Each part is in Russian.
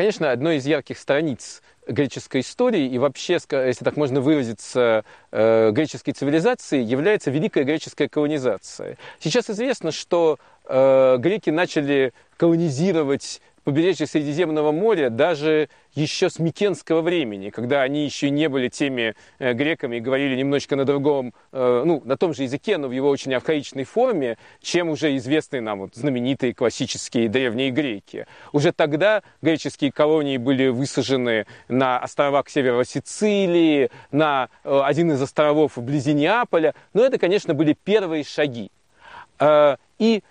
конечно, одной из ярких страниц греческой истории и вообще, если так можно выразиться, э, греческой цивилизации является великая греческая колонизация. Сейчас известно, что э, греки начали колонизировать побережье Средиземного моря даже еще с Микенского времени, когда они еще не были теми э, греками и говорили немножечко на другом, э, ну, на том же языке, но в его очень архаичной форме, чем уже известные нам вот, знаменитые классические древние греки. Уже тогда греческие колонии были высажены на островах севера Сицилии, на э, один из островов вблизи Неаполя, но это, конечно, были первые шаги. И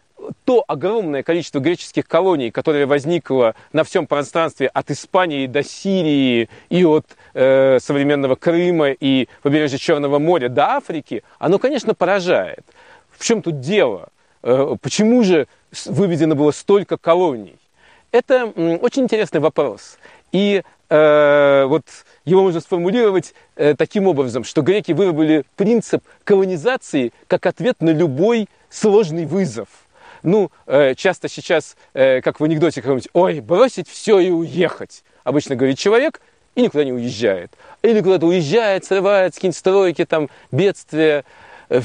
то огромное количество греческих колоний, которое возникло на всем пространстве от Испании до Сирии и от э, современного Крыма и побережья Черного моря до Африки, оно, конечно, поражает. В чем тут дело? Э, почему же выведено было столько колоний? Это очень интересный вопрос. И э, вот его можно сформулировать э, таким образом, что греки выработали принцип колонизации как ответ на любой сложный вызов – ну, э, часто сейчас, э, как в анекдоте каком-нибудь, ой, бросить все и уехать. Обычно говорит человек и никуда не уезжает. Или куда-то уезжает, срывает какие-нибудь стройки, там, бедствия. Э,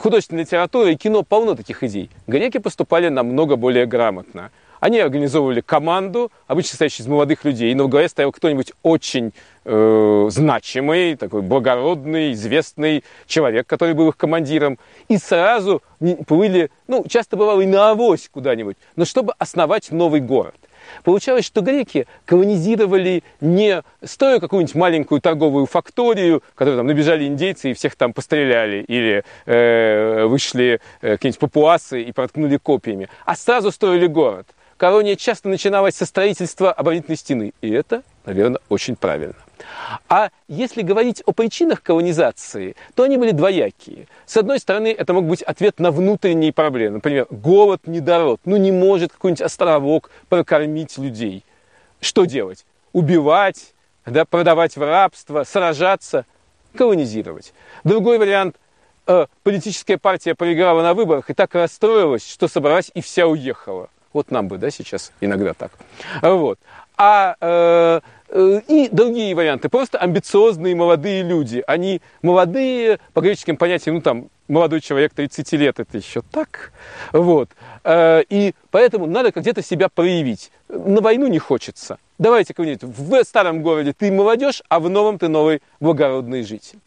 художественная литература и кино полно таких идей. Греки поступали намного более грамотно. Они организовывали команду, обычно состоящую из молодых людей, но в голове стоял кто-нибудь очень э, значимый, такой благородный, известный человек, который был их командиром, и сразу плыли, ну, часто бывало и на авось куда-нибудь, но чтобы основать новый город. Получалось, что греки колонизировали не строя какую-нибудь маленькую торговую факторию, которую там набежали индейцы и всех там постреляли, или э, вышли э, какие-нибудь папуасы и проткнули копьями, а сразу строили город колония часто начиналась со строительства оборонительной стены. И это, наверное, очень правильно. А если говорить о причинах колонизации, то они были двоякие. С одной стороны, это мог быть ответ на внутренние проблемы. Например, голод, недород. Ну не может какой-нибудь островок прокормить людей. Что делать? Убивать, да, продавать в рабство, сражаться, колонизировать. Другой вариант э, – политическая партия проиграла на выборах и так расстроилась, что собралась и вся уехала. Вот нам бы, да, сейчас иногда так. Вот. А э, э, и другие варианты. Просто амбициозные молодые люди. Они молодые, по греческим понятиям, ну там, молодой человек 30 лет, это еще так. Вот. Э, и поэтому надо где-то себя проявить. На войну не хочется. Давайте как-нибудь в старом городе ты молодежь, а в новом ты новый благородный житель.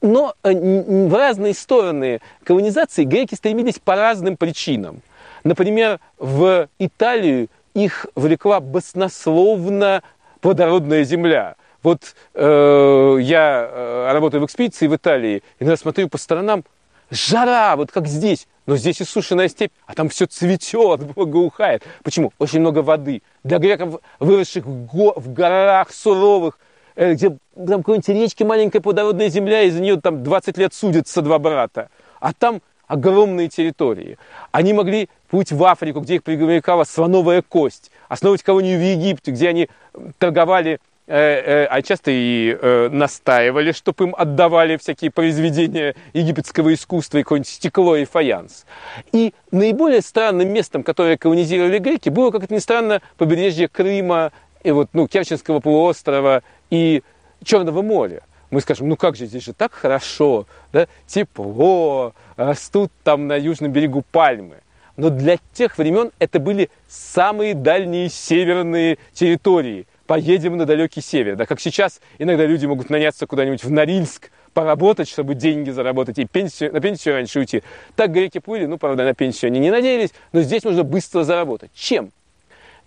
Но э, в разные стороны колонизации греки стремились по разным причинам. Например, в Италию их влекла баснословно плодородная земля. Вот э, я э, работаю в экспедиции в Италии, иногда смотрю по сторонам, жара, вот как здесь, но здесь и сушеная степь, а там все цветет, благоухает. Почему? Очень много воды. Для греков, выросших в, го в горах суровых, э, где там какой-нибудь речки маленькая плодородная земля, и за нее там 20 лет судятся два брата. А там огромные территории. Они могли плыть в Африку, где их привлекала слоновая кость, основывать колонию в Египте, где они торговали, э, э, а часто и э, настаивали, чтобы им отдавали всякие произведения египетского искусства и какое-нибудь стекло и фаянс. И наиболее странным местом, которое колонизировали греки, было, как это ни странно, побережье Крыма, и вот, ну, Керченского полуострова и Черного моря мы скажем, ну как же, здесь же так хорошо, да, тепло, растут там на южном берегу пальмы. Но для тех времен это были самые дальние северные территории. Поедем на далекий север. Да, как сейчас иногда люди могут наняться куда-нибудь в Норильск, поработать, чтобы деньги заработать и пенсию, на пенсию раньше уйти. Так греки плыли, ну, правда, на пенсию они не надеялись, но здесь можно быстро заработать. Чем?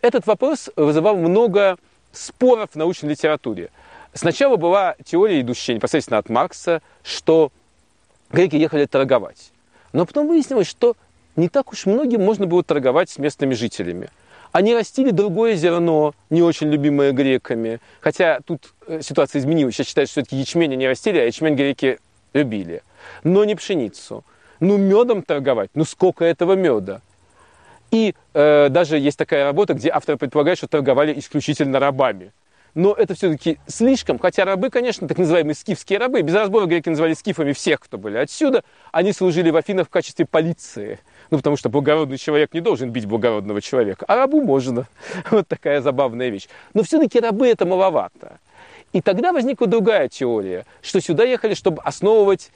Этот вопрос вызывал много споров в научной литературе. Сначала была теория, идущая непосредственно от Маркса, что греки ехали торговать. Но потом выяснилось, что не так уж многим можно было торговать с местными жителями. Они растили другое зерно, не очень любимое греками. Хотя тут э, ситуация изменилась. Сейчас считают, что все-таки ячмень они растили, а ячмень греки любили. Но не пшеницу. Ну, медом торговать. Ну, сколько этого меда? И э, даже есть такая работа, где авторы предполагают, что торговали исключительно рабами. Но это все-таки слишком, хотя рабы, конечно, так называемые скифские рабы, без разбора греки называли скифами всех, кто были отсюда, они служили в Афинах в качестве полиции. Ну, потому что благородный человек не должен бить благородного человека, а рабу можно. Вот такая забавная вещь. Но все-таки рабы это маловато. И тогда возникла другая теория, что сюда ехали, чтобы основывать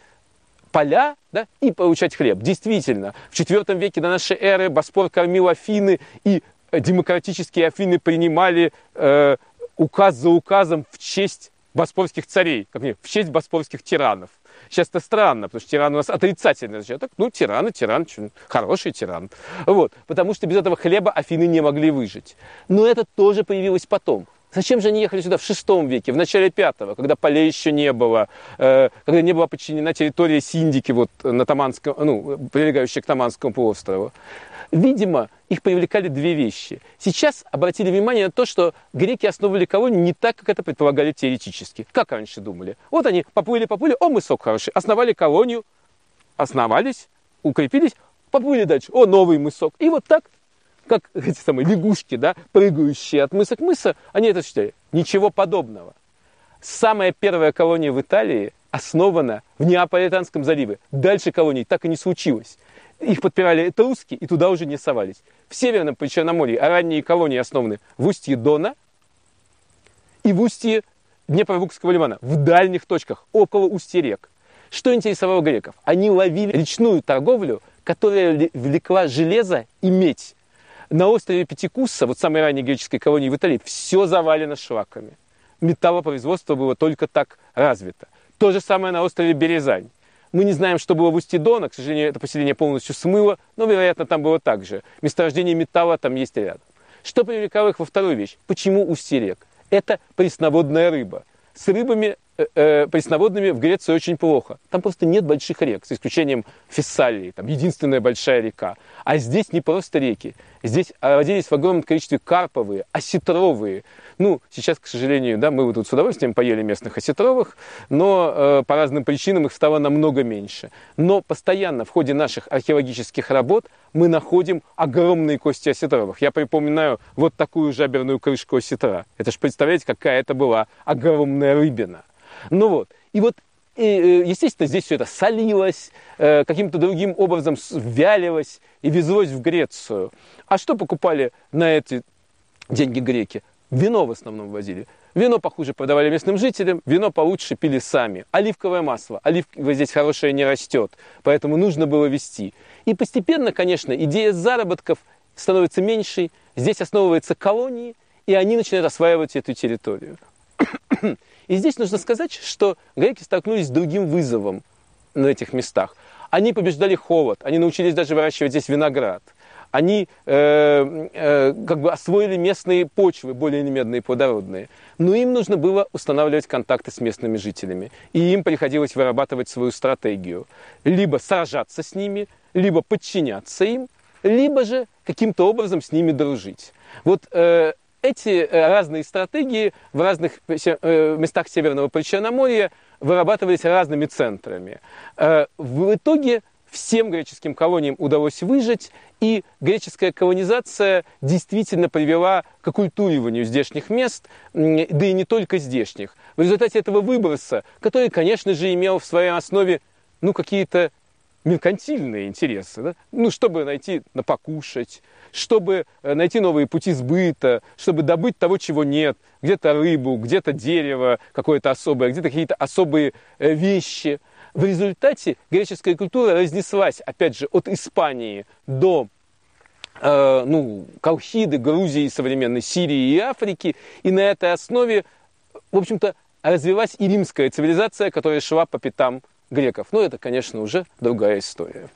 поля да, и получать хлеб. Действительно, в IV веке до нашей эры Боспор кормил Афины, и демократические Афины принимали э, указ за указом в честь боспорских царей, как мне, в честь боспорских тиранов. Сейчас это странно, потому что тиран у нас отрицательный. Значит, так, ну, тиран и тиран, хороший тиран. Вот, потому что без этого хлеба Афины не могли выжить. Но это тоже появилось потом. Зачем же они ехали сюда в шестом веке, в начале пятого, когда полей еще не было, э, когда не была подчинена территория Синдики, вот, на Таманском, ну, прилегающая к Таманскому полуострову? Видимо, их привлекали две вещи. Сейчас обратили внимание на то, что греки основывали колонию не так, как это предполагали теоретически. Как раньше думали. Вот они поплыли, поплыли, о, мысок хороший. Основали колонию, основались, укрепились, поплыли дальше. О, новый мысок. И вот так как эти самые лягушки, да, прыгающие от мыса к мыса, они это считали. Ничего подобного. Самая первая колония в Италии основана в Неаполитанском заливе. Дальше колоний так и не случилось. Их подпирали этруски и туда уже не совались. В Северном Причерноморье ранние колонии основаны в устье Дона и в устье Днепровукского лимана, в дальних точках, около устья рек. Что интересовало греков? Они ловили речную торговлю, которая влекла железо и медь. На острове Пятикусса, вот самой ранней греческой колонии в Италии, все завалено шлаками. Металлопроизводство было только так развито. То же самое на острове Березань. Мы не знаем, что было в устье Дона, к сожалению, это поселение полностью смыло, но, вероятно, там было так же. Месторождение металла там есть рядом. Что привлекало их во вторую вещь? Почему устье рек? Это пресноводная рыба. С рыбами Э, э, пресноводными в Греции очень плохо. Там просто нет больших рек, с исключением Фессалии, там единственная большая река. А здесь не просто реки. Здесь родились в огромном количестве карповые, осетровые. Ну, сейчас, к сожалению, да, мы вот тут с удовольствием поели местных осетровых, но э, по разным причинам их стало намного меньше. Но постоянно в ходе наших археологических работ мы находим огромные кости осетровых. Я припоминаю вот такую жаберную крышку осетра. Это же, представляете, какая это была огромная рыбина. Ну вот. И вот и, э, естественно, здесь все это солилось, э, каким-то другим образом вялилось и везлось в Грецию. А что покупали на эти деньги греки? Вино в основном возили. Вино похуже продавали местным жителям, вино получше пили сами. Оливковое масло. Оливковое здесь хорошее не растет, поэтому нужно было вести. И постепенно, конечно, идея заработков становится меньшей. Здесь основываются колонии, и они начинают осваивать эту территорию. И здесь нужно сказать, что греки столкнулись с другим вызовом на этих местах. Они побеждали холод, они научились даже выращивать здесь виноград. Они э, э, как бы освоили местные почвы, более или медные, плодородные. Но им нужно было устанавливать контакты с местными жителями. И им приходилось вырабатывать свою стратегию. Либо сражаться с ними, либо подчиняться им, либо же каким-то образом с ними дружить. Вот э, эти э, разные стратегии в разных э, местах Северного Причерноморья вырабатывались разными центрами. Э, в итоге всем греческим колониям удалось выжить, и греческая колонизация действительно привела к оккультуриванию здешних мест, да и не только здешних. В результате этого выброса, который, конечно же, имел в своей основе ну, какие-то меркантильные интересы, да? ну, чтобы найти на покушать, чтобы э, найти новые пути сбыта, чтобы добыть того, чего нет, где-то рыбу, где-то дерево какое-то особое, где-то какие-то особые э, вещи. В результате греческая культура разнеслась, опять же, от Испании до э, ну, Колхиды, Грузии, современной Сирии и Африки. И на этой основе, в общем-то, развилась и римская цивилизация, которая шла по пятам греков. Но это, конечно, уже другая история.